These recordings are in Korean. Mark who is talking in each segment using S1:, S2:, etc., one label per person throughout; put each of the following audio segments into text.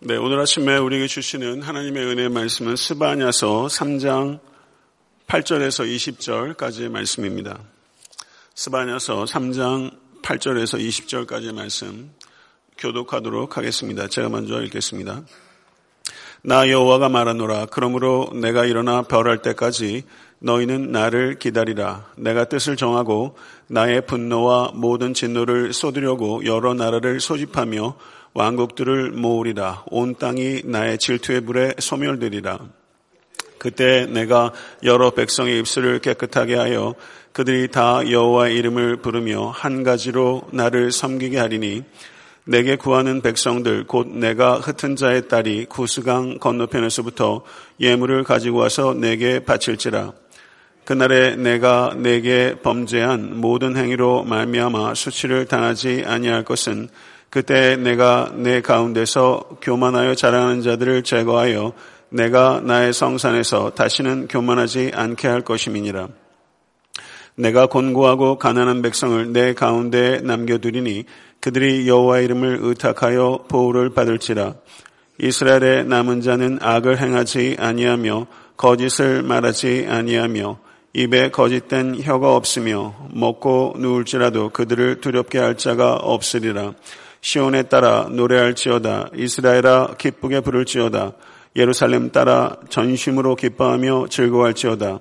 S1: 네, 오늘 아침에 우리에게 주시는 하나님의 은혜의 말씀은 스바냐서 3장 8절에서 20절까지의 말씀입니다. 스바냐서 3장 8절에서 20절까지의 말씀 교독하도록 하겠습니다. 제가 먼저 읽겠습니다. 나 여호와가 말하노라 그러므로 내가 일어나 별할 때까지 너희는 나를 기다리라 내가 뜻을 정하고 나의 분노와 모든 진노를 쏟으려고 여러 나라를 소집하며 왕국들을 모으리라. 온 땅이 나의 질투의 불에 소멸되리라. 그때 내가 여러 백성의 입술을 깨끗하게 하여 그들이 다 여호와의 이름을 부르며 한 가지로 나를 섬기게 하리니 내게 구하는 백성들 곧 내가 흩은 자의 딸이 구스강 건너편에서부터 예물을 가지고 와서 내게 바칠지라. 그날에 내가 내게 범죄한 모든 행위로 말미암아 수치를 당하지 아니할 것은 그때 내가 내 가운데서 교만하여 자랑하는 자들을 제거하여 내가 나의 성산에서 다시는 교만하지 않게 할 것임이니라. 내가 곤고하고 가난한 백성을 내 가운데 남겨두리니 그들이 여호와 이름을 의탁하여 보호를 받을지라. 이스라엘의 남은 자는 악을 행하지 아니하며 거짓을 말하지 아니하며 입에 거짓된 혀가 없으며 먹고 누울지라도 그들을 두렵게 할 자가 없으리라. 시온에 따라 노래할지어다 이스라엘아 기쁘게 부를지어다 예루살렘 따라 전심으로 기뻐하며 즐거워할지어다.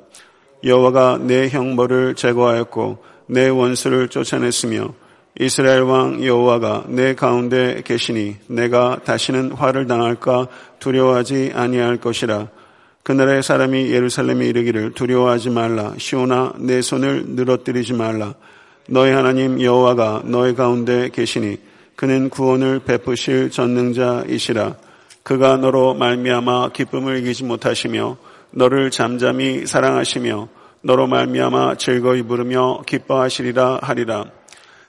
S1: 여호와가 내 형벌을 제거하였고 내 원수를 쫓아냈으며 이스라엘 왕 여호와가 내 가운데 계시니 내가 다시는 화를 당할까 두려워하지 아니할 것이라. 그날의 사람이 예루살렘에 이르기를 두려워하지 말라. 시온아 내 손을 늘어뜨리지 말라. 너의 하나님 여호와가 너의 가운데 계시니 그는 구원을 베푸실 전능자이시라. 그가 너로 말미암아 기쁨을 이기지 못하시며 너를 잠잠히 사랑하시며 너로 말미암아 즐거이 부르며 기뻐하시리라 하리라.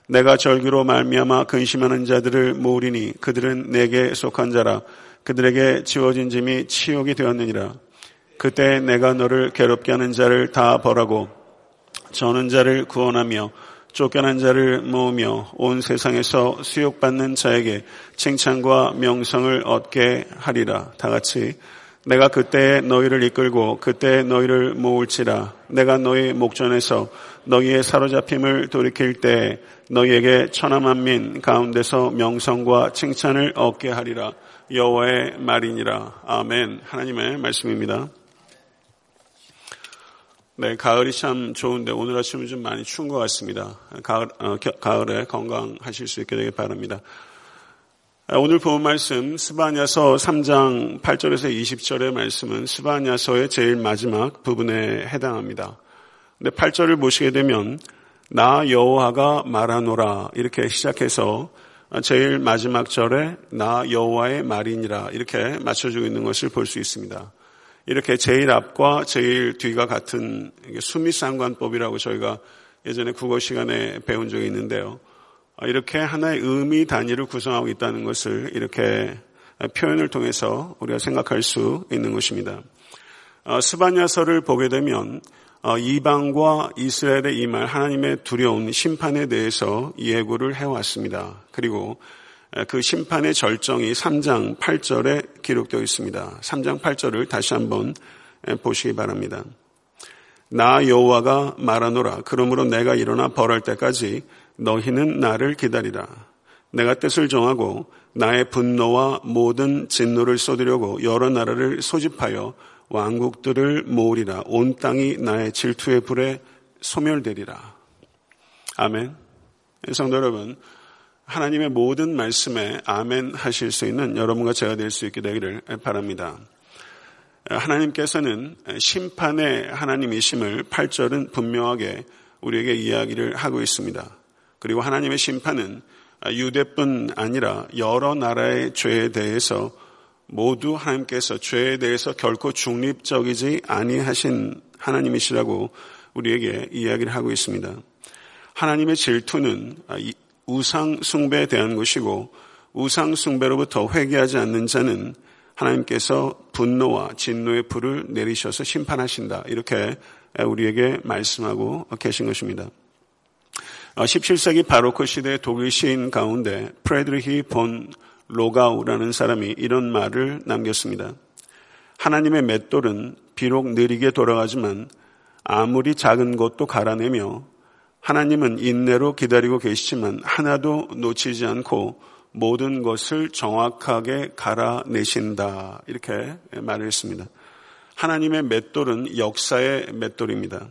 S1: 내가 절규로 말미암아 근심하는 자들을 모으리니 그들은 내게 속한 자라. 그들에게 지워진 짐이 치욕이 되었느니라. 그때 내가 너를 괴롭게 하는 자를 다 벌하고 저는 자를 구원하며 쫓겨난 자를 모으며 온 세상에서 수욕받는 자에게 칭찬과 명성을 얻게 하리라. 다 같이 내가 그때 너희를 이끌고 그때 너희를 모을지라. 내가 너희 목전에서 너희의 사로잡힘을 돌이킬 때 너희에게 천하만민 가운데서 명성과 칭찬을 얻게 하리라. 여호와의 말이니라. 아멘. 하나님의 말씀입니다. 네, 가을이 참 좋은데 오늘 아침은 좀 많이 추운 것 같습니다. 가을, 어, 겨, 가을에 건강하실 수 있게 되길 바랍니다. 아, 오늘 본 말씀 스바냐서 3장 8절에서 20절의 말씀은 스바냐서의 제일 마지막 부분에 해당합니다. 근데 8절을 보시게 되면 나 여호와가 말하노라 이렇게 시작해서 제일 마지막 절에 나 여호와의 말이니라 이렇게 맞춰주고 있는 것을 볼 수 있습니다. 이렇게 제일 앞과 제일 뒤가 같은 수미상관법이라고 저희가 예전에 국어 시간에 배운 적이 있는데요. 아, 이렇게 하나의 의미 단위를 구성하고 있다는 것을 이렇게 표현을 통해서 우리가 생각할 수 있는 것입니다. 아, 스바냐서를 보게 되면 어, 이방과 이스라엘의 이말 하나님의 두려운 심판에 대해서 예고를 해왔습니다. 그리고 그 심판의 절정이 3장 8절에 기록되어 있습니다. 3장 8절을 다시 한번 보시기 바랍니다. 나 여호와가 말하노라. 그러므로 내가 일어나 벌할 때까지 너희는 나를 기다리라. 내가 뜻을 정하고 나의 분노와 모든 진노를 쏟으려고 여러 나라를 소집하여 왕국들을 모으리라. 온 땅이 나의 질투의 불에 소멸되리라. 아멘. 성도 여러분, 하나님의 모든 말씀에 아멘 하실 수 있는 여러분과 제가 될 수 있게 되기를 바랍니다. 하나님께서는 심판의 하나님이심을 8절은 분명하게 우리에게 이야기를 하고 있습니다. 그리고 하나님의 심판은 유대뿐 아니라 여러 나라의 죄에 대해서 모두 하나님께서 죄에 대해서 결코 중립적이지 아니하신 하나님이시라고 우리에게 이야기를 하고 있습니다. 하나님의 질투는 우상 숭배에 대한 것이고 우상 숭배로부터 회개하지 않는 자는 하나님께서 분노와 진노의 불을 내리셔서 심판하신다. 이렇게 우리에게 말씀하고 계신 것입니다. 17세기 바로크 시대 독일 시인 가운데 프레드리히 본 로가우라는 사람이 이런 말을 남겼습니다. 하나님의 맷돌은 비록 느리게 돌아가지만 아무리 작은 것도 갈아내며 하나님은 인내로 기다리고 계시지만 하나도 놓치지 않고 모든 것을 정확하게 갈아내신다. 이렇게 말을 했습니다. 하나님의 맷돌은 역사의 맷돌입니다.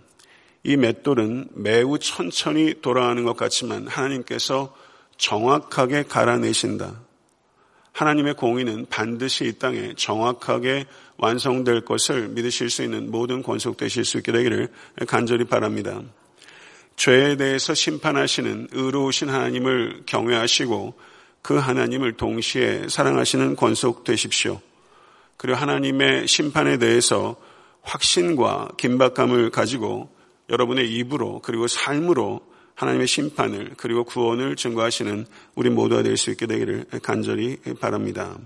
S1: 이 맷돌은 매우 천천히 돌아가는 것 같지만 하나님께서 정확하게 갈아내신다. 하나님의 공의는 반드시 이 땅에 정확하게 완성될 것을 믿으실 수 있는 모든 권속되실 수 있게 되기를 간절히 바랍니다. 죄에 대해서 심판하시는 의로우신 하나님을 경외하시고 그 하나님을 동시에 사랑하시는 권속 되십시오. 그리고 하나님의 심판에 대해서 확신과 긴박감을 가지고 여러분의 입으로 그리고 삶으로 하나님의 심판을 그리고 구원을 증거하시는 우리 모두가 될 수 있게 되기를 간절히 바랍니다.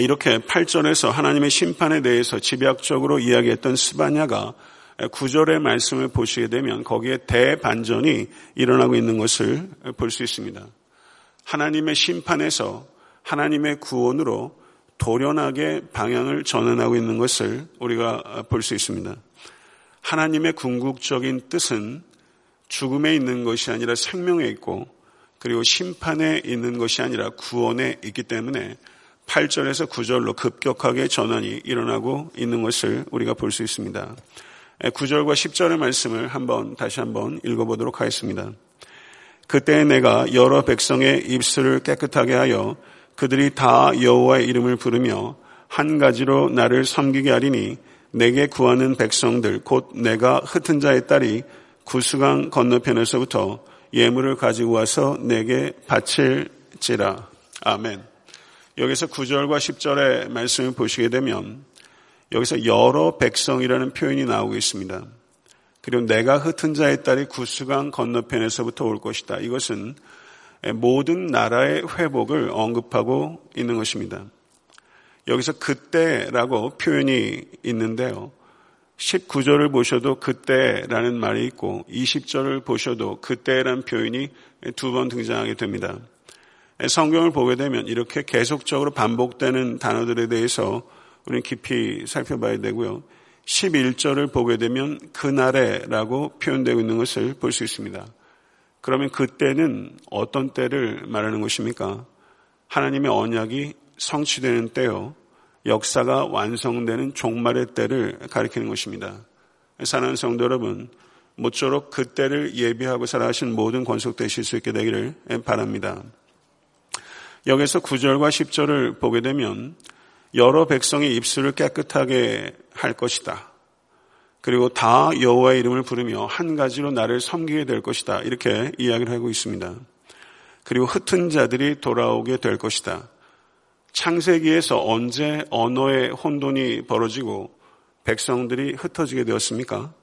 S1: 이렇게 8절에서 하나님의 심판에 대해서 집약적으로 이야기했던 스바냐가 9절의 말씀을 보시게 되면 거기에 대반전이 일어나고 있는 것을 볼 수 있습니다. 하나님의 심판에서 하나님의 구원으로 도련하게 방향을 전환하고 있는 것을 우리가 볼 수 있습니다. 하나님의 궁극적인 뜻은 죽음에 있는 것이 아니라 생명에 있고 그리고 심판에 있는 것이 아니라 구원에 있기 때문에 8절에서 9절로 급격하게 전환이 일어나고 있는 것을 우리가 볼 수 있습니다. 9절과 10절의 말씀을 한번 다시 한번 읽어보도록 하겠습니다. 그때 내가 여러 백성의 입술을 깨끗하게 하여 그들이 다 여호와의 이름을 부르며 한 가지로 나를 섬기게 하리니 내게 구하는 백성들 곧 내가 흩은 자의 딸이 구수강 건너편에서부터 예물을 가지고 와서 내게 바칠지라. 아멘. 여기서 9절과 10절의 말씀을 보시게 되면 여기서 여러 백성이라는 표현이 나오고 있습니다. 그리고 내가 흩은 자의 딸이 구수강 건너편에서부터 올 것이다. 이것은 모든 나라의 회복을 언급하고 있는 것입니다. 여기서 그때라고 표현이 있는데요. 19절을 보셔도 그때라는 말이 있고 20절을 보셔도 그때라는 표현이 두 번 등장하게 됩니다. 성경을 보게 되면 이렇게 계속적으로 반복되는 단어들에 대해서 우리는 깊이 살펴봐야 되고요. 11절을 보게 되면 그날에라고 표현되고 있는 것을 볼 수 있습니다. 그러면 그때는 어떤 때를 말하는 것입니까? 하나님의 언약이 성취되는 때요. 역사가 완성되는 종말의 때를 가리키는 것입니다. 사랑하는 성도 여러분, 모쪼록 그때를 예비하고 살아가신 모든 권속되실 수 있게 되기를 바랍니다. 여기서 9절과 10절을 보게 되면 여러 백성의 입술을 깨끗하게 할 것이다. 그리고 다 여호와의 이름을 부르며 한 가지로 나를 섬기게 될 것이다. 이렇게 이야기를 하고 있습니다. 그리고 흩은 자들이 돌아오게 될 것이다. 창세기에서 언제 언어의 혼돈이 벌어지고 백성들이 흩어지게 되었습니까?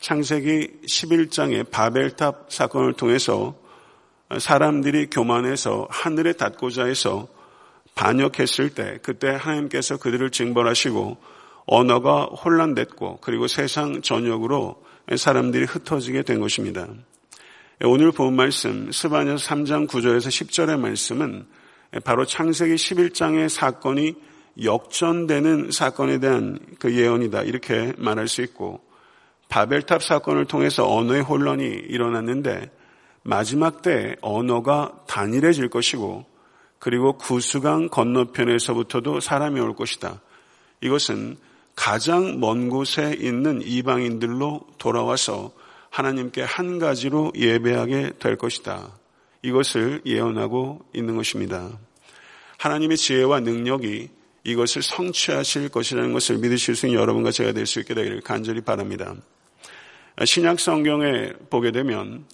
S1: 창세기 11장의 바벨탑 사건을 통해서 사람들이 교만해서 하늘에 닿고자 해서 반역했을 때 그때 하나님께서 그들을 징벌하시고 언어가 혼란됐고 그리고 세상 전역으로 사람들이 흩어지게 된 것입니다. 오늘 본 말씀 스바냐서 3장 9절에서 10절의 말씀은 바로 창세기 11장의 사건이 역전되는 사건에 대한 그 예언이다 이렇게 말할 수 있고 바벨탑 사건을 통해서 언어의 혼란이 일어났는데 마지막 때 언어가 단일해질 것이고 그리고 구수강 건너편에서부터도 사람이 올 것이다. 이것은 가장 먼 곳에 있는 이방인들로 돌아와서 하나님께 한 가지로 예배하게 될 것이다. 이것을 예언하고 있는 것입니다. 하나님의 지혜와 능력이 이것을 성취하실 것이라는 것을 믿으실 수 있는 여러분과 제가 될 수 있게 되기를 간절히 바랍니다. 신약 성경에 보게 되면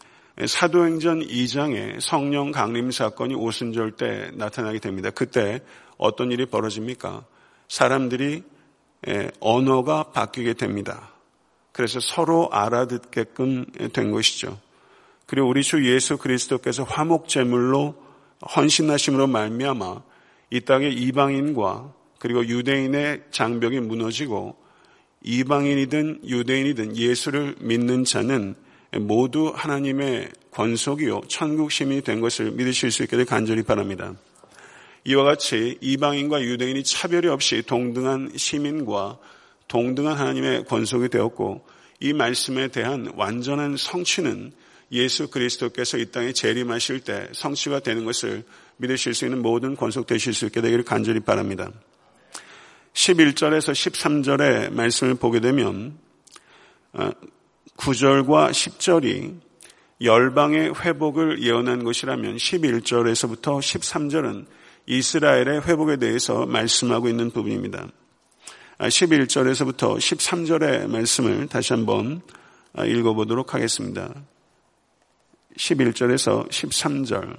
S1: 사도행전 2장에 성령 강림 사건이 오순절 때 나타나게 됩니다. 그때 어떤 일이 벌어집니까? 사람들이 언어가 바뀌게 됩니다. 그래서 서로 알아듣게끔 된 것이죠. 그리고 우리 주 예수 그리스도께서 화목 제물로 헌신하심으로 말미암아 이 땅의 이방인과 그리고 유대인의 장벽이 무너지고 이방인이든 유대인이든 예수를 믿는 자는 모두 하나님의 권속이요 천국 시민이 된 것을 믿으실 수되 간절히 바랍니다. 이와 같이 이방인과 유대인이 차별이 없이 동등한 시민과 동등한 하나님의 권속이 되었고 이 말씀에 대한 완전한 성취는 예수 그리스도께서 이 땅에 재림하실 때 성취가 되는 것을 믿으실 수 있는 모든 권속 되실 수 있게 되기를 간절히 바랍니다. 11절에서 13절의 말씀을 보게 되면 9절과 어, 10절이 열방의 회복을 예언한 것이라면 11절에서부터 13절은 이스라엘의 회복에 대해서 말씀하고 있는 부분입니다. 11절에서부터 아, 13절의 말씀을 다시 한번 아, 읽어보도록 하겠습니다. 11절에서 13절.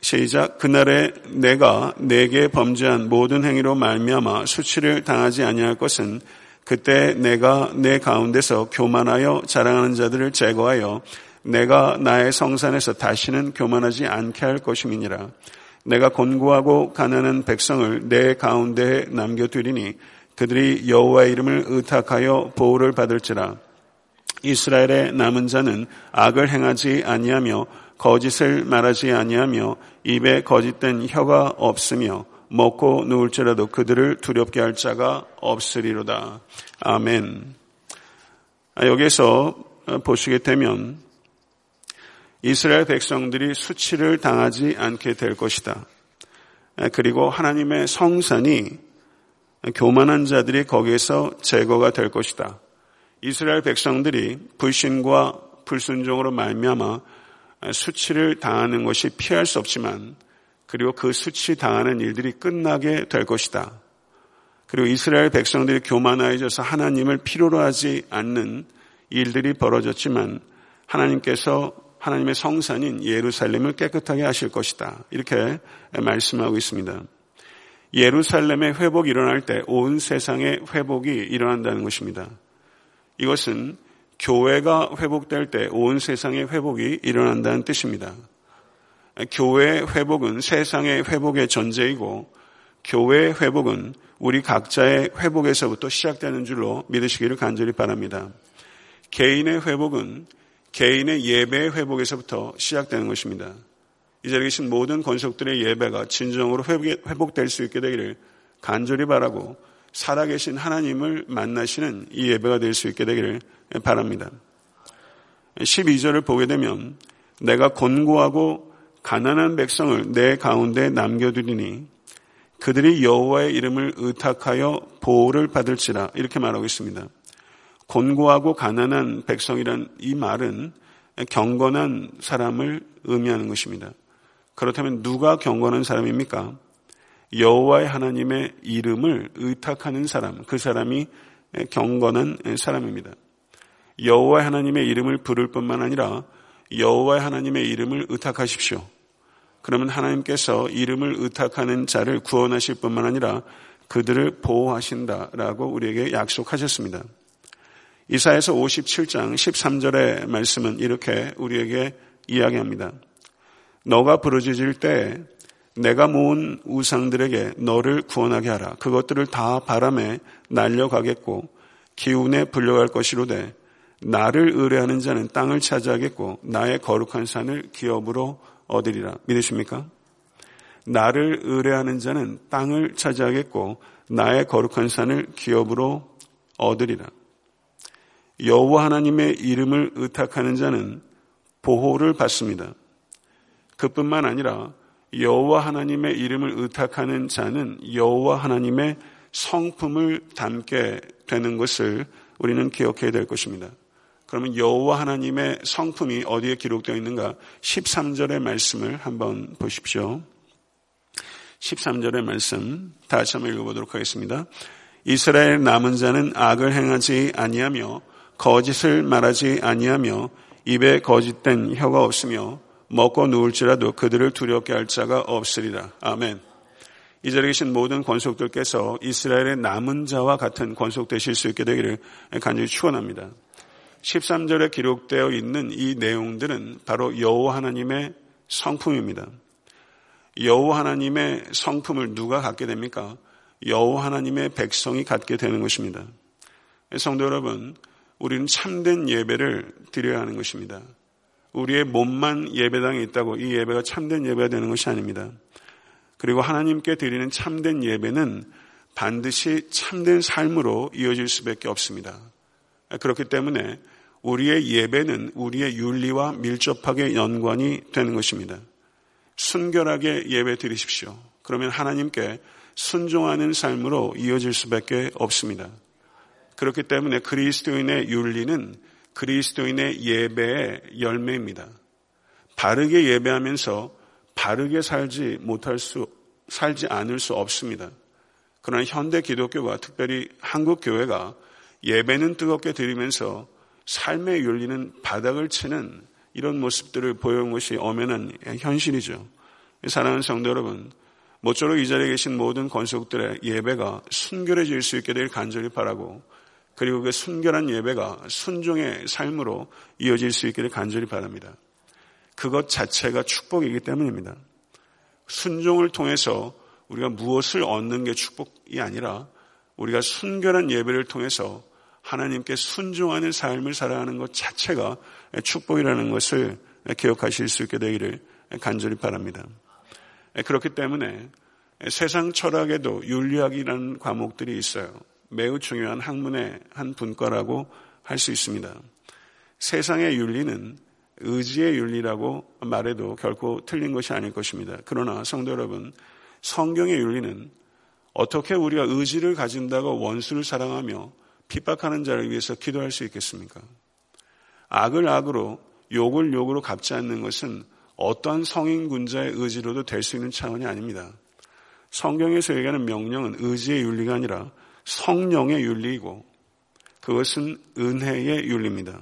S1: 시작. 그날에 내가 내게 범죄한 모든 행위로 말미암아 수치를 당하지 아니할 것은 그때 내가 내 가운데서 교만하여 자랑하는 자들을 제거하여 내가 나의 성산에서 다시는 교만하지 않게 할 것임이니라. 내가 곤고하고 가난한 백성을 내 가운데에 남겨두리니 그들이 여호와의 이름을 의탁하여 보호를 받을지라. 이스라엘의 남은 자는 악을 행하지 아니하며 거짓을 말하지 아니하며 입에 거짓된 혀가 없으며 먹고 누울지라도 그들을 두렵게 할 자가 없으리로다. 아멘. 아, 여기서 보시게 되면 이스라엘 백성들이 수치를 당하지 않게 될 것이다. 그리고 하나님의 성산이 교만한 자들이 거기에서 제거가 될 것이다. 이스라엘 백성들이 불신과 불순종으로 말미암아 수치를 당하는 것이 피할 수 없지만 그리고 그 수치 당하는 일들이 끝나게 될 것이다. 그리고 이스라엘 백성들이 교만하여져서 하나님을 필요로 하지 않는 일들이 벌어졌지만 하나님께서 하나님의 성산인 예루살렘을 깨끗하게 하실 것이다. 이렇게 말씀하고 있습니다. 예루살렘의 회복이 일어날 때 온 세상의 회복이 일어난다는 것입니다. 이것은 교회가 회복될 때 온 세상의 회복이 일어난다는 뜻입니다. 교회의 회복은 세상의 회복의 전제이고 교회의 회복은 우리 각자의 회복에서부터 시작되는 줄로 믿으시기를 간절히 바랍니다. 개인의 회복은 개인의 예배의 회복에서부터 시작되는 것입니다. 이 자리에 계신 모든 권속들의 예배가 진정으로 회복될 수 있게 되기를 간절히 바라고 살아계신 하나님을 만나시는 이 예배가 될 수 있게 되기를 바랍니다. 12절을 보게 되면 내가 곤고하고 가난한 백성을 내 가운데 남겨두리니 그들이 여호와의 이름을 의탁하여 보호를 받을지라 이렇게 말하고 있습니다. 곤고하고 가난한 백성이란 이 말은 경건한 사람을 의미하는 것입니다. 그렇다면 누가 경건한 사람입니까? 여호와의 하나님의 이름을 의탁하는 사람, 그 사람이 경건한 사람입니다. 여호와의 하나님의 이름을 부를 뿐만 아니라 여호와의 하나님의 이름을 의탁하십시오. 그러면 하나님께서 이름을 의탁하는 자를 구원하실 뿐만 아니라 그들을 보호하신다라고 우리에게 약속하셨습니다. 이사에서 57장 13절의 말씀은 이렇게 우리에게 이야기합니다. 너가 부르짖을 때 내가 모은 우상들에게 너를 구원하게 하라. 그것들을 다 바람에 날려가겠고 기운에 불려갈 것이로되 나를 의뢰하는 자는 땅을 차지하겠고 나의 거룩한 산을 기업으로 얻으리라. 믿으십니까? 나를 의뢰하는 자는 땅을 차지하겠고 나의 거룩한 산을 기업으로 얻으리라. 여호와 하나님의 이름을 의탁하는 자는 보호를 받습니다. 그뿐만 아니라 여호와 하나님의 이름을 의탁하는 자는 여호와 하나님의 성품을 담게 되는 것을 우리는 기억해야 될 것입니다. 그러면 여호와 하나님의 성품이 어디에 기록되어 있는가? 13절의 말씀을 한번 보십시오. 13절의 말씀 다시 한번 읽어보도록 하겠습니다. 이스라엘 남은 자는 악을 행하지 아니하며 거짓을 말하지 아니하며 입에 거짓된 혀가 없으며 먹고 누울지라도 그들을 두렵게 할 자가 없으리라. 아멘. 이 자리에 계신 모든 권속들께서 이스라엘의 남은 자와 같은 권속 되실 수 있게 되기를 간절히 축원합니다. 13절에 기록되어 있는 이 내용들은 바로 여호와 하나님의 성품입니다. 여호와 하나님의 성품을 누가 갖게 됩니까? 여호와 하나님의 백성이 갖게 되는 것입니다. 성도 여러분, 우리는 참된 예배를 드려야 하는 것입니다. 우리의 몸만 예배당에 있다고 이 예배가 참된 예배가 되는 것이 아닙니다. 그리고 하나님께 드리는 참된 예배는 반드시 참된 삶으로 이어질 수밖에 없습니다. 그렇기 때문에 우리의 예배는 우리의 윤리와 밀접하게 연관이 되는 것입니다. 순결하게 예배 드리십시오. 그러면 하나님께 순종하는 삶으로 이어질 수밖에 없습니다. 그렇기 때문에 그리스도인의 윤리는 그리스도인의 예배의 열매입니다. 바르게 예배하면서 바르게 살지 못할 수, 살지 않을 수 없습니다. 그러나 현대 기독교가 특별히 한국 교회가 예배는 뜨겁게 드리면서 삶의 윤리는 바닥을 치는 이런 모습들을 보여온 것이 엄연한 현실이죠. 사랑하는 성도 여러분, 모쪼록 이 자리에 계신 모든 권속들의 예배가 순결해질 수 있게 될 간절히 바라고 그리고 그 순결한 예배가 순종의 삶으로 이어질 수 있기를 간절히 바랍니다. 그것 자체가 축복이기 때문입니다. 순종을 통해서 우리가 무엇을 얻는 게 축복이 아니라 우리가 순결한 예배를 통해서 하나님께 순종하는 삶을 살아가는 것 자체가 축복이라는 것을 기억하실 수 있게 되기를 간절히 바랍니다. 그렇기 때문에 세상 철학에도 윤리학이라는 과목들이 있어요. 매우 중요한 학문의 한 분과라고 할 수 있습니다. 세상의 윤리는 의지의 윤리라고 말해도 결코 틀린 것이 아닐 것입니다. 그러나 성도 여러분, 성경의 윤리는 어떻게 우리가 의지를 가진다고 원수를 사랑하며 핍박하는 자를 위해서 기도할 수 있겠습니까? 악을 악으로 욕을 욕으로 갚지 않는 것은 어떠한 성인 군자의 의지로도 될 수 있는 차원이 아닙니다. 성경에서 얘기하는 명령은 의지의 윤리가 아니라 성령의 윤리이고 그것은 은혜의 윤리입니다.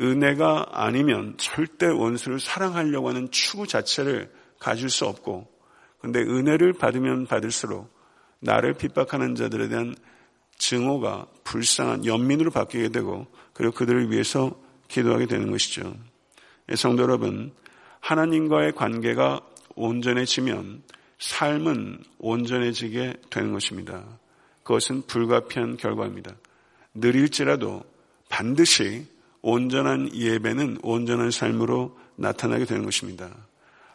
S1: 은혜가 아니면 절대 원수를 사랑하려고 하는 추구 자체를 가질 수 없고 근데 은혜를 받으면 받을수록 나를 핍박하는 자들에 대한 증오가 불쌍한 연민으로 바뀌게 되고 그리고 그들을 위해서 기도하게 되는 것이죠. 예, 성도 여러분, 하나님과의 관계가 온전해지면 삶은 온전해지게 되는 것입니다. 그것은 불가피한 결과입니다. 느릴지라도 반드시 온전한 예배는 온전한 삶으로 나타나게 되는 것입니다.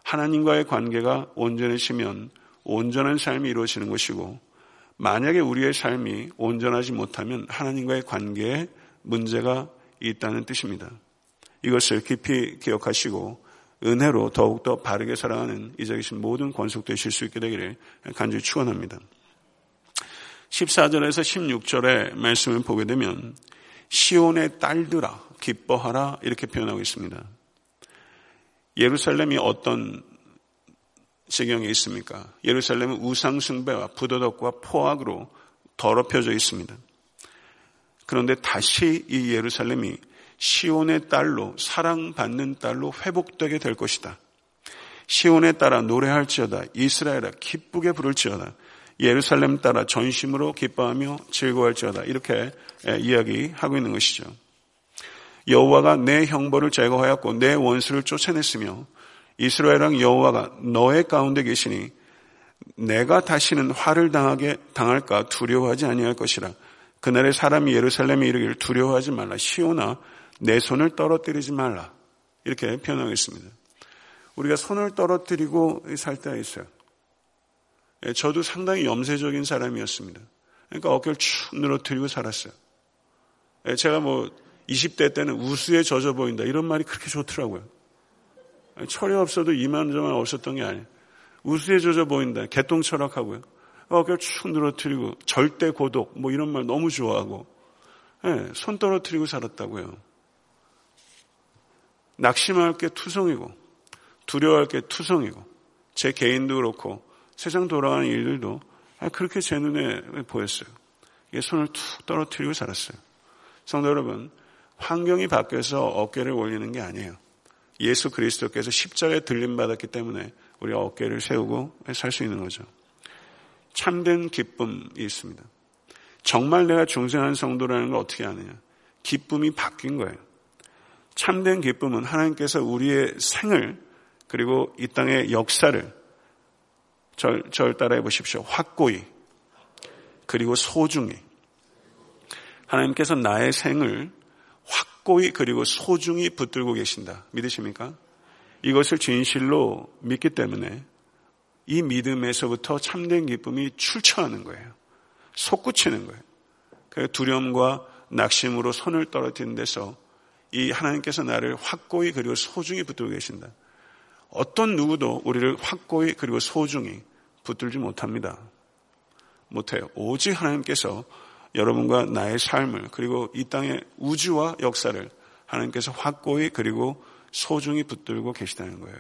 S1: 하나님과의 관계가 온전해지면 온전한 삶이 이루어지는 것이고 만약에 우리의 삶이 온전하지 못하면 하나님과의 관계에 문제가 있다는 뜻입니다. 이것을 깊이 기억하시고 은혜로 더욱더 바르게 살아가는 이 자리에 계신 모든 권속되실 수 있게 되기를 간절히 축원합니다. 14절에서 16절의 말씀을 보게 되면 시온의 딸들아 기뻐하라 이렇게 표현하고 있습니다. 예루살렘이 어떤 지경에 있습니까? 예루살렘은 우상숭배와 부도덕과 포악으로 더럽혀져 있습니다. 그런데 다시 이 예루살렘이 시온의 딸로 사랑받는 딸로 회복되게 될 것이다. 시온에 따라 노래할지어다 이스라엘아 기쁘게 부를지어다 예루살렘 따라 전심으로 기뻐하며 즐거워할지어다. 이렇게 이야기하고 있는 것이죠. 여호와가 내 형벌을 제거하였고 내 원수를 쫓아냈으며 이스라엘왕 여호와가 너의 가운데 계시니 내가 다시는 화를 당하게 당할까 두려워하지 아니할 것이라. 그날에 사람이 예루살렘에 이르기를 두려워하지 말라. 시오나 내 손을 떨어뜨리지 말라. 이렇게 표현하고 있습니다. 우리가 손을 떨어뜨리고 살 때가 있어요. 예, 저도 상당히 염세적인 사람이었습니다. 그러니까 어깨를 축 늘어뜨리고 살았어요. 예, 제가 뭐 20대 때는 우수에 젖어 보인다 이런 말이 그렇게 좋더라고요. 예, 철이 없어도 이만저만 없었던 게 아니에요. 우수에 젖어 보인다. 개똥 철학하고요. 어깨를 축 늘어뜨리고 절대 고독 뭐 이런 말 너무 좋아하고 손 떨어뜨리고 살았다고요. 낙심할 게 투성이고 두려워할 게 투성이고 제 개인도 그렇고 세상 돌아가는 일들도 아, 그렇게 제 눈에 보였어요. 손을 툭 떨어뜨리고 살았어요. 성도 여러분, 환경이 바뀌어서 어깨를 올리는 게 아니에요. 예수 그리스도께서 십자가에 들림받았기 때문에 우리가 어깨를 세우고 살 수 있는 거죠. 참된 기쁨이 있습니다. 정말 내가 중생한 성도라는 걸 어떻게 아느냐? 기쁨이 바뀐 거예요. 참된 기쁨은 하나님께서 우리의 생을 그리고 이 땅의 역사를 절, 절 따라해 보십시오. 확고히 그리고 소중히 하나님께서 나의 생을 확고히 그리고 소중히 붙들고 계신다. 믿으십니까? 이것을 진실로 믿기 때문에 이 믿음에서부터 참된 기쁨이 출처하는 거예요. 솟구치는 거예요. 그 두려움과 낙심으로 손을 떨어뜨리는 데서 이 하나님께서 나를 확고히 그리고 소중히 붙들고 계신다. 어떤 누구도 우리를 확고히 그리고 소중히 붙들지 못합니다. 못해요. 오직 하나님께서 여러분과 나의 삶을 그리고 이 땅의 우주와 역사를 하나님께서 확고히 그리고 소중히 붙들고 계시다는 거예요.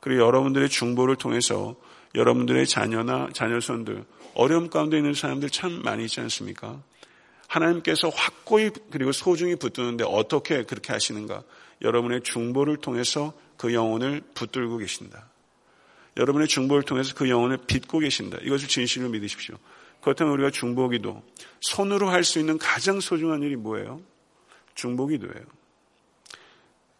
S1: 그리고 여러분들의 중보를 통해서 여러분들의 자녀나 자녀손들 어려움 가운데 있는 사람들 참 많이 있지 않습니까? 하나님께서 확고히 그리고 소중히 붙드는데 어떻게 그렇게 하시는가? 여러분의 중보를 통해서 그 영혼을 붙들고 계신다. 여러분의 중보를 통해서 그 영혼을 빚고 계신다. 이것을 진실로 믿으십시오. 그렇다면 우리가 중보기도 손으로 할 수 있는 가장 소중한 일이 뭐예요? 중보기도예요.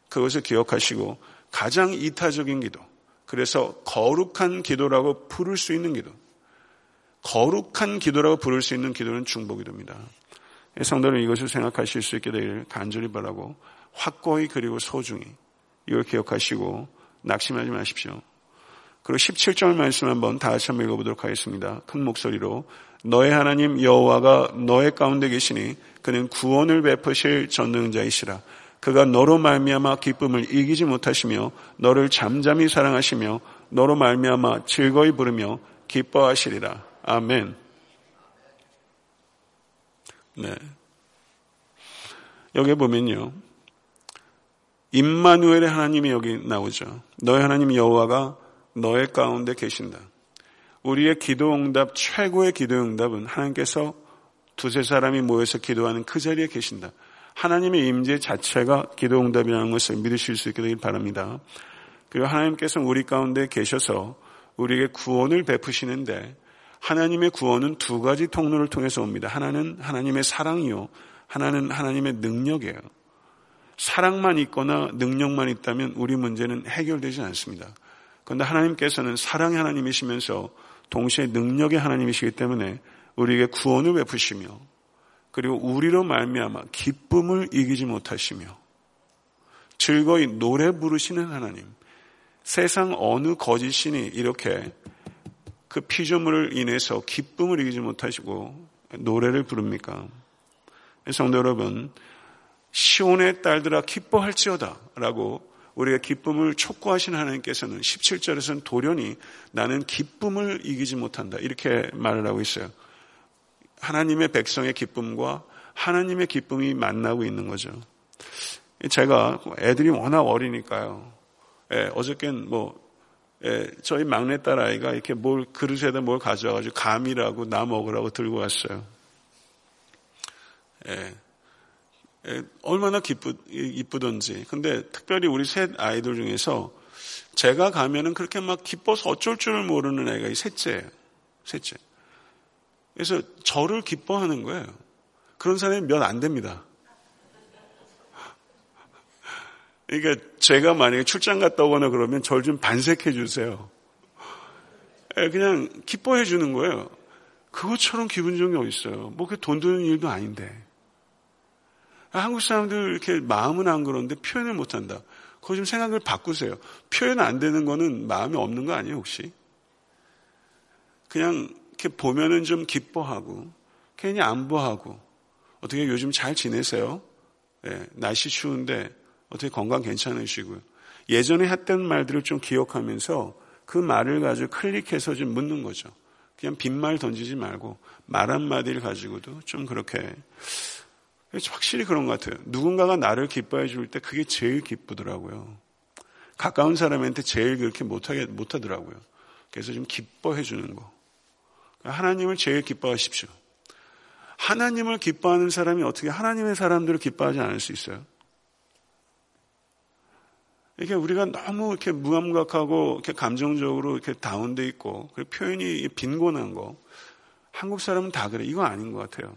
S1: 그것을 기억하시고 가장 이타적인 기도. 그래서 거룩한 기도라고 부를 수 있는 기도. 거룩한 기도라고 부를 수 있는 기도는 중보기도입니다. 성도는 이것을 생각하실 수 있게 되기를 간절히 바라고 확고히 그리고 소중히 이걸 기억하시고 낙심하지 마십시오. 그리고 17절 말씀 한번 다 같이 한번 읽어보도록 하겠습니다. 큰 목소리로 너의 하나님 여호와가 너의 가운데 계시니 그는 구원을 베푸실 전능자이시라. 그가 너로 말미암아 기쁨을 이기지 못하시며 너를 잠잠히 사랑하시며 너로 말미암아 즐거이 부르며 기뻐하시리라. 아멘. 네. 여기 보면요. 임마누엘의 하나님이 여기 나오죠. 너의 하나님 여호와가 너의 가운데 계신다. 우리의 기도 응답 최고의 기도 응답은 하나님께서 두세 사람이 모여서 기도하는 그 자리에 계신다. 하나님의 임재 자체가 기도 응답이라는 것을 믿으실 수 있게 되길 바랍니다. 그리고 하나님께서 우리 가운데 계셔서 우리에게 구원을 베푸시는데 하나님의 구원은 두 가지 통로를 통해서 옵니다. 하나는 하나님의 사랑이요. 하나는 하나님의 능력이에요. 사랑만 있거나 능력만 있다면 우리 문제는 해결되지 않습니다. 그런데 하나님께서는 사랑의 하나님이시면서 동시에 능력의 하나님이시기 때문에 우리에게 구원을 베푸시며 그리고 우리로 말미암아 기쁨을 이기지 못하시며 즐거이 노래 부르시는 하나님 세상 어느 거짓 신이 이렇게 그 피조물을 인해서 기쁨을 이기지 못하시고 노래를 부릅니까? 성도 여러분, 시온의 딸들아 기뻐할지어다 라고 우리가 기쁨을 촉구하신 하나님께서는 17절에서는 돌연히 나는 기쁨을 이기지 못한다. 이렇게 말을 하고 있어요. 하나님의 백성의 기쁨과 하나님의 기쁨이 만나고 있는 거죠. 제가 애들이 워낙 어리니까요. 예, 어저께는 뭐 예, 저희 막내딸 아이가 이렇게 뭘 그릇에다 뭘 가져와가지고 감이라고 나 먹으라고 들고 왔어요. 예, 예, 얼마나 기쁘, 이쁘던지. 근데 특별히 우리 셋 아이들 중에서 제가 가면은 그렇게 막 기뻐서 어쩔 줄을 모르는 애가 이 셋째예요. 셋째. 그래서 저를 기뻐하는 거예요. 그런 사람이 몇 안 됩니다. 그러니까 제가 만약에 출장 갔다 오거나 그러면 절 좀 반색해 주세요. 예, 그냥 기뻐해 주는 거예요. 그것처럼 기분 좋은 게 어딨어요. 뭐 그 돈 드는 일도 아닌데. 한국 사람들 이렇게 마음은 안 그런데 표현을 못 한다. 그거 좀 생각을 바꾸세요. 표현 안 되는 거는 마음이 없는 거 아니에요, 혹시? 그냥 이렇게 보면은 좀 기뻐하고, 괜히 안보하고, 어떻게 요즘 잘 지내세요? 네, 날씨 추운데 어떻게 건강 괜찮으시고요. 예전에 했던 말들을 좀 기억하면서 그 말을 가지고 클릭해서 좀 묻는 거죠. 그냥 빈말 던지지 말고 말 한마디를 가지고도 좀 그렇게 확실히 그런 것 같아요. 누군가가 나를 기뻐해 줄 때 그게 제일 기쁘더라고요. 가까운 사람한테 제일 그렇게 못하게, 못하더라고요. 그래서 좀 기뻐해 주는 거. 하나님을 제일 기뻐하십시오. 하나님을 기뻐하는 사람이 어떻게 하나님의 사람들을 기뻐하지 않을 수 있어요? 이게 우리가 너무 이렇게 무감각하고 이렇게 감정적으로 이렇게 다운돼 있고 그 표현이 빈곤한 거 한국 사람은 다 그래 이거 아닌 것 같아요.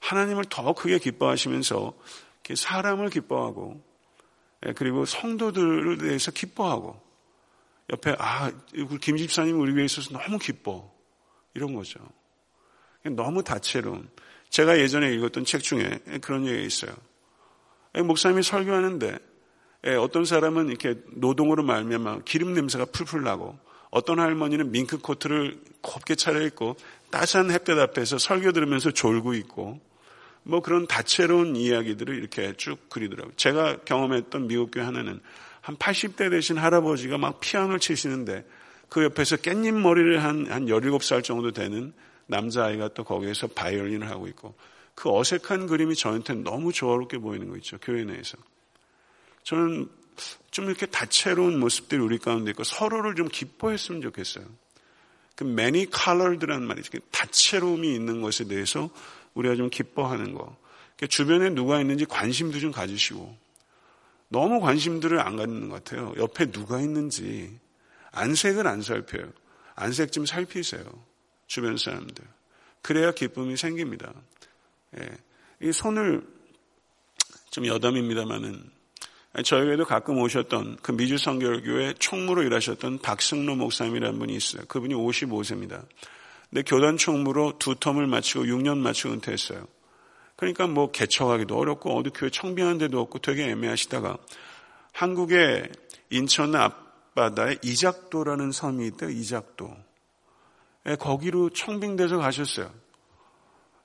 S1: 하나님을 더 크게 기뻐하시면서 사람을 기뻐하고 예, 그리고 성도들을 대해서 기뻐하고 옆에 아 김 집사님 우리 위해 있어서 너무 기뻐 이런 거죠. 너무 다채로운 제가 예전에 읽었던 책 중에 그런 얘기가 있어요. 목사님이 설교하는데 예, 어떤 사람은 이렇게 노동으로 말미암아 기름 냄새가 풀풀 나고 어떤 할머니는 밍크 코트를 곱게 차려입고 따스한 햇볕 앞에서 설교 들으면서 졸고 있고 뭐 그런 다채로운 이야기들을 이렇게 쭉 그리더라고요. 제가 경험했던 미국 교회 하나는 한 80대 되신 할아버지가 막 피아노를 치시는데 그 옆에서 깻잎 머리를 한, 한 17살 정도 되는 남자아이가 또 거기에서 바이올린을 하고 있고 그 어색한 그림이 저한테는 너무 조화롭게 보이는 거 있죠. 교회 내에서. 저는 좀 이렇게 다채로운 모습들이 우리 가운데 있고 서로를 좀 기뻐했으면 좋겠어요. 그 many colored란 말이 죠 다채로움이 있는 것에 대해서 우리가 좀 기뻐하는 거. 주변에 누가 있는지 관심도 좀 가지시고 너무 관심들을 안 갖는 것 같아요. 옆에 누가 있는지 안색을 안 살펴요. 안색 좀 살피세요. 주변 사람들. 그래야 기쁨이 생깁니다. 예. 이 손을 좀 여담입니다만은 저에게도 가끔 오셨던 그 미주 성결교회 총무로 일하셨던 박승로 목사님이라는 분이 있어요. 그분이 55세입니다. 근데 교단 총무로 두 텀을 마치고 6년 마치고 은퇴했어요. 그러니까 뭐 개척하기도 어렵고 어디 교회 청빙한 데도 없고 되게 애매하시다가 한국의 인천 앞바다에 이작도라는 섬이 있대요. 이작도. 예, 거기로 청빙돼서 가셨어요.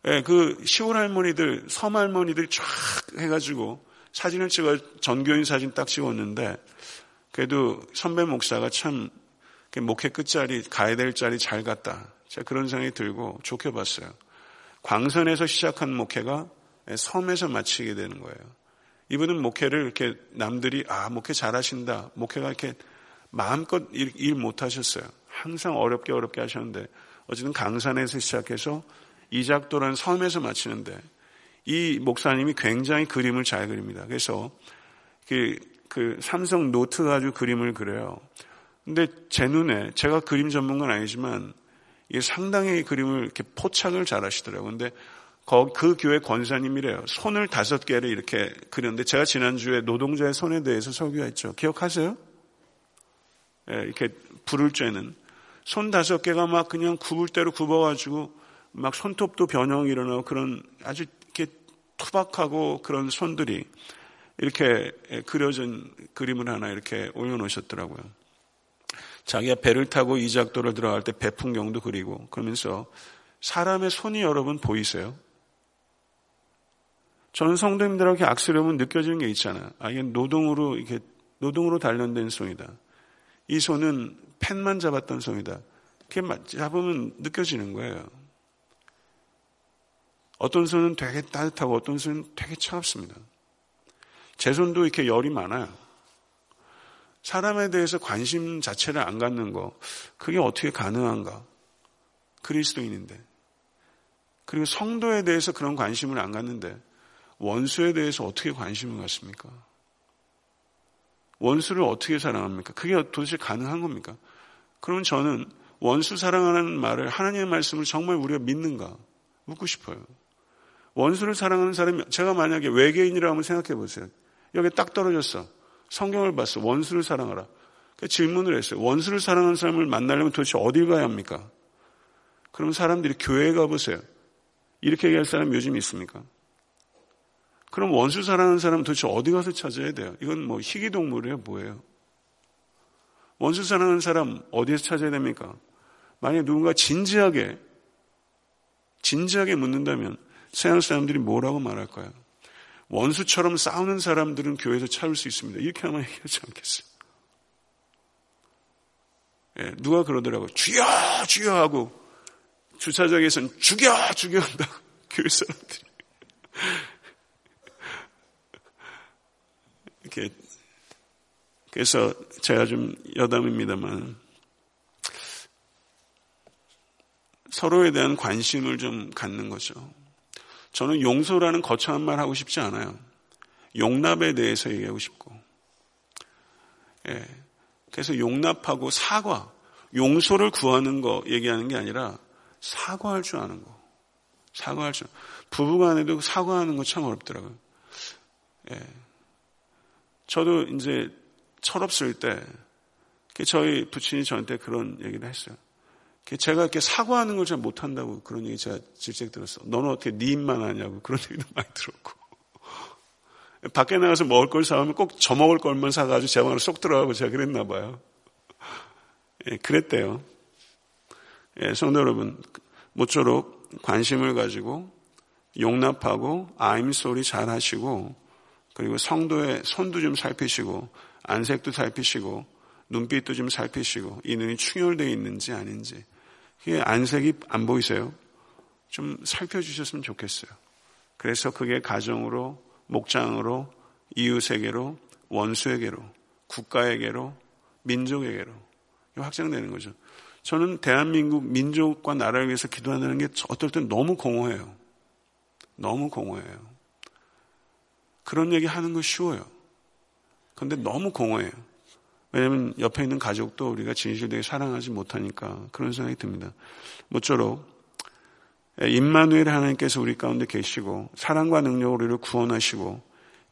S1: 예, 그 시골 할머니들, 섬 할머니들 쫙 해가지고 사진을 찍어 전교인 사진 딱 찍었는데 그래도 선배 목사가 참 목회 끝자리 가야 될 자리 잘 갔다. 제가 그런 생각이 들고 좋게 봤어요. 광선에서 시작한 목회가 섬에서 마치게 되는 거예요. 이분은 목회를 이렇게 남들이 아 목회 잘하신다. 목회가 이렇게 마음껏 일, 일 못하셨어요. 항상 어렵게 어렵게 하셨는데 어쨌든 강산에서 시작해서 이작도라는 섬에서 마치는데 이 목사님이 굉장히 그림을 잘 그립니다. 그래서 그, 그 삼성 노트 가지고 그림을 그려요. 근데 제 눈에 제가 그림 전문가는 아니지만 이게 상당히 그림을 이렇게 포착을 잘 하시더라고요. 근데 그 교회 권사님이래요. 손을 다섯 개를 이렇게 그렸는데 제가 지난주에 노동자의 손에 대해서 설교했죠. 기억하세요? 예, 이렇게 불을 쬐는 손 다섯 개가 막 그냥 굽을 대로 굽어가지고 막 손톱도 변형이 일어나고 그런 아주 투박하고 그런 손들이 이렇게 그려진 그림을 하나 이렇게 올려놓으셨더라고요. 자기가 배를 타고 이작도를 들어갈 때 배 풍경도 그리고 그러면서 사람의 손이 여러분 보이세요? 저는 성도님들하고 악수려면 느껴지는 게 있잖아요. 아, 이게 노동으로, 이렇게, 노동으로 단련된 손이다. 이 손은 펜만 잡았던 손이다. 그게 잡으면 느껴지는 거예요. 어떤 손은 되게 따뜻하고 어떤 손은 되게 차갑습니다. 제 손도 이렇게 열이 많아요. 사람에 대해서 관심 자체를 안 갖는 거, 그게 어떻게 가능한가? 그리스도인인데. 그리고 성도에 대해서 그런 관심을 안 갖는데, 원수에 대해서 어떻게 관심을 갖습니까? 원수를 어떻게 사랑합니까? 그게 도대체 가능한 겁니까? 그러면 저는 원수 사랑하는 말을 하나님의 말씀을 정말 우리가 믿는가? 묻고 싶어요. 원수를 사랑하는 사람이 제가 만약에 외계인이라고 한번 생각해 보세요. 여기 딱 떨어졌어. 성경을 봤어. 원수를 사랑하라. 그 질문을 했어요. 원수를 사랑하는 사람을 만나려면 도대체 어딜 가야 합니까? 그럼 사람들이 교회에 가보세요. 이렇게 얘기할 사람 요즘 있습니까? 그럼 원수 사랑하는 사람은 도대체 어디 가서 찾아야 돼요? 이건 뭐 희귀동물이에요? 뭐예요? 원수 사랑하는 사람 어디에서 찾아야 됩니까? 만약에 누군가 진지하게, 진지하게 묻는다면 세상 사람들이 뭐라고 말할까요? 원수처럼 싸우는 사람들은 교회에서 찾을 수 있습니다. 이렇게 하면 얘기하지 않겠어요? 예, 누가 그러더라고요. 주여, 주여 하고 주차장에서는 죽여, 죽여 한다고 교회 사람들이. 이렇게 그래서 제가 좀 여담입니다만 서로에 대한 관심을 좀 갖는 거죠. 저는 용서라는 거창한 말 하고 싶지 않아요. 용납에 대해서 얘기하고 싶고. 예. 그래서 용납하고 사과, 용서를 구하는 거 얘기하는 게 아니라 사과할 줄 아는 거. 사과할 줄. 부부간에도 사과하는 거 참 어렵더라고요. 예. 저도 이제 철없을 때 저희 부친이 저한테 그런 얘기를 했어요. 제가 이렇게 사과하는 걸 잘 못한다고 그런 얘기 제가 질책 들었어. 너는 어떻게 네 입만 하냐고 그런 얘기도 많이 들었고. 밖에 나가서 먹을 걸 사오면 꼭 저 먹을 걸만 사가지고 제 방으로 쏙 들어가고 제가 그랬나 봐요. 예, 그랬대요. 예, 성도 여러분, 모쪼록 관심을 가지고 용납하고 아임 소리 잘 하시고 그리고 성도의 손도 좀 살피시고 안색도 살피시고 눈빛도 좀 살피시고 이 눈이 충혈되어 있는지 아닌지 그게 안색이 안 보이세요? 좀 살펴주셨으면 좋겠어요. 그래서 그게 가정으로 목장으로 이웃에게로 원수에게로 국가에게로 민족에게로 확장되는 거죠. 저는 대한민국 민족과 나라를 위해서 기도한다는 게 어떨 땐 너무 공허해요. 너무 공허해요. 그런 얘기 하는 거 쉬워요. 근데 너무 공허해요. 왜냐하면 옆에 있는 가족도 우리가 진실되게 사랑하지 못하니까 그런 생각이 듭니다. 모쪼록 임마누엘 하나님께서 우리 가운데 계시고 사랑과 능력으로 우리를 구원하시고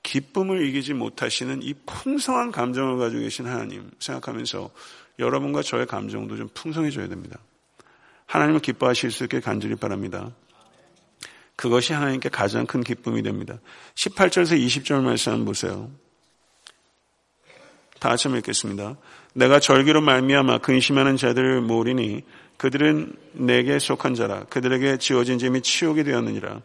S1: 기쁨을 이기지 못하시는 이 풍성한 감정을 가지고 계신 하나님 생각하면서 여러분과 저의 감정도 좀 풍성해져야 됩니다. 하나님을 기뻐하실 수 있게 간절히 바랍니다. 그것이 하나님께 가장 큰 기쁨이 됩니다. 18절에서 20절 말씀 보세요. 다 같이 읽겠습니다. 내가 절기로 말미암아 근심하는 자들을 모으리니 그들은 내게 속한 자라 그들에게 지어진 점이 치욕이 되었느니라.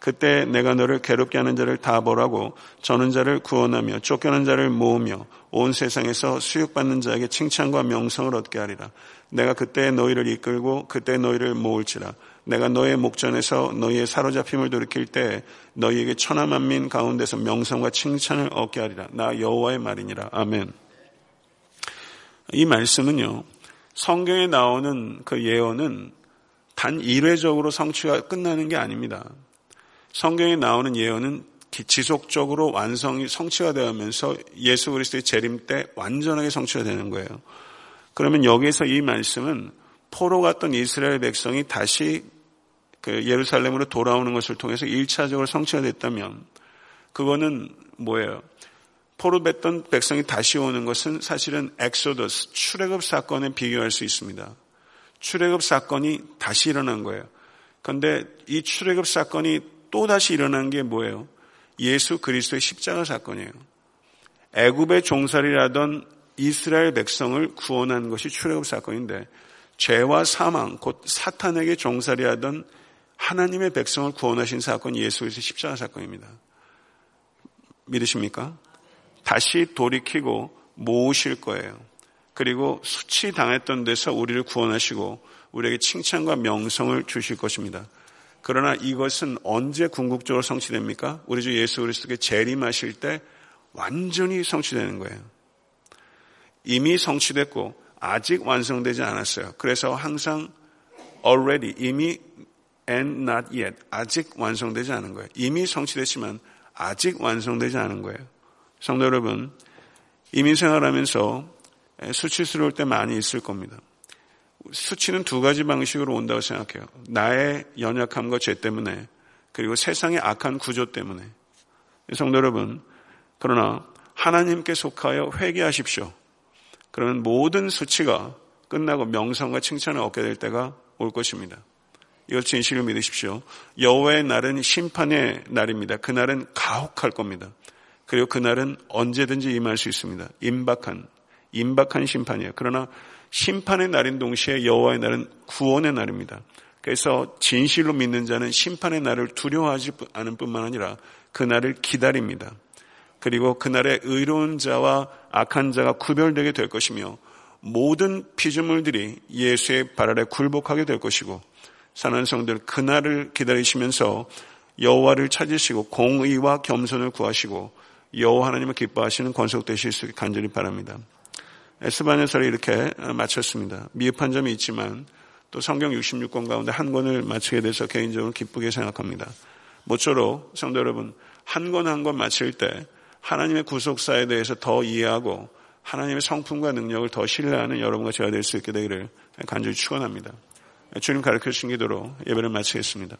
S1: 그때 내가 너를 괴롭게 하는 자를 다 벌하고 저는 자를 구원하며 쫓겨난 자를 모으며 온 세상에서 수육받는 자에게 칭찬과 명성을 얻게 하리라. 내가 그때 너희를 이끌고 그때 너희를 모을지라. 내가 너의 목전에서 너희의 사로잡힘을 돌이킬 때 너희에게 천하 만민 가운데서 명성과 칭찬을 얻게 하리라. 나 여호와의 말이니라. 아멘. 이 말씀은요. 성경에 나오는 그 예언은 단 일회적으로 성취가 끝나는 게 아닙니다. 성경에 나오는 예언은 지속적으로 완성이 성취가 되면서 예수 그리스도의 재림 때 완전하게 성취가 되는 거예요. 그러면 여기에서 이 말씀은 포로 갔던 이스라엘 백성이 다시 그 예루살렘으로 돌아오는 것을 통해서 1차적으로 성취가 됐다면 그거는 뭐예요? 포로 됐던 백성이 다시 오는 것은 사실은 엑소더스, 출애굽 사건에 비교할 수 있습니다. 출애굽 사건이 다시 일어난 거예요. 그런데 이 출애굽 사건이 또 다시 일어난 게 뭐예요? 예수 그리스도의 십자가 사건이에요. 애굽의 종살이하던 이스라엘 백성을 구원한 것이 출애굽 사건인데 죄와 사망 곧 사탄에게 종살이하던 하나님의 백성을 구원하신 사건이 예수 그리스도의 십자가 사건입니다. 믿으십니까? 다시 돌이키고 모으실 거예요. 그리고 수치 당했던 데서 우리를 구원하시고 우리에게 칭찬과 명성을 주실 것입니다. 그러나 이것은 언제 궁극적으로 성취됩니까? 우리 주 예수 그리스도께 재림하실 때 완전히 성취되는 거예요. 이미 성취됐고 아직 완성되지 않았어요. 그래서 항상 already 이미 and not yet 아직 완성되지 않은 거예요. 이미 성취됐지만 아직 완성되지 않은 거예요. 성도 여러분, 이민 생활하면서 수치스러울 때 많이 있을 겁니다. 수치는 두 가지 방식으로 온다고 생각해요. 나의 연약함과 죄 때문에 그리고 세상의 악한 구조 때문에. 성도 여러분, 그러나 하나님께 속하여 회개하십시오. 그러면 모든 수치가 끝나고 명성과 칭찬을 얻게 될 때가 올 것입니다. 이걸 진실을 믿으십시오. 여호와의 날은 심판의 날입니다. 그날은 가혹할 겁니다. 그리고 그날은 언제든지 임할 수 있습니다. 임박한 임박한 심판이에요. 그러나 심판의 날인 동시에 여호와의 날은 구원의 날입니다. 그래서 진실로 믿는 자는 심판의 날을 두려워하지 않은 뿐만 아니라 그 날을 기다립니다. 그리고 그날에 의로운 자와 악한 자가 구별되게 될 것이며 모든 피조물들이 예수의 발 아래 굴복하게 될 것이고 사는 성들 그날을 기다리시면서 여호와를 찾으시고 공의와 겸손을 구하시고 여호와 하나님을 기뻐하시는 권속되실 수 간절히 바랍니다. 에스바냐서를 이렇게 마쳤습니다. 미흡한 점이 있지만 또 성경 66권 가운데 한 권을 마치게 돼서 개인적으로 기쁘게 생각합니다. 모쪼록 성도 여러분 한 권 한 권 마칠 때 하나님의 구속사에 대해서 더 이해하고 하나님의 성품과 능력을 더 신뢰하는 여러분과 제가 될 수 있게 되기를 간절히 축원합니다. 주님 가르쳐 주신 기도로 예배를 마치겠습니다.